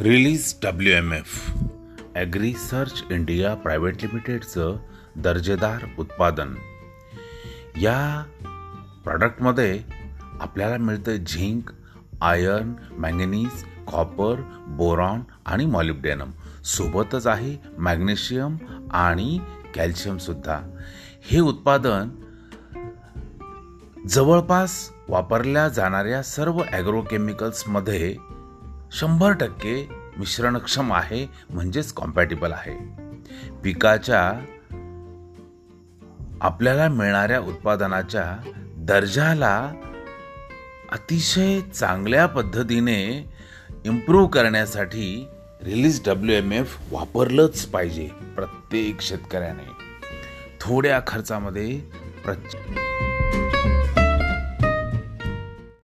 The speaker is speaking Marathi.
Release W M F agri search India private लिमिटेडचं दर्जेदार उत्पादन. या प्रॉडक्टमध्ये आपल्याला मिळतं zinc iron manganese copper boron आणि मॉलिब्डेनम. सोबतच आहे मॅग्नेशियम आणि कॅल्शियमसुद्धा हे उत्पादन जवळपास वापरल्या जाणाऱ्या सर्व ॲग्रोकेमिकल्समध्ये शंभर टक्के मिश्रणक्षम आहे म्हणजेच कॉम्पॅटिबल आहे. पिकाच्या आपल्याला मिळणाऱ्या उत्पादनाच्या दर्जाला अतिशय चांगल्या पद्धतीने इम्प्रूव्ह करण्यासाठी रिलीज डब्ल्यू एम एफ वापरलंच पाहिजे प्रत्येक शेतकऱ्याने. थोड्या खर्चामध्ये प्रच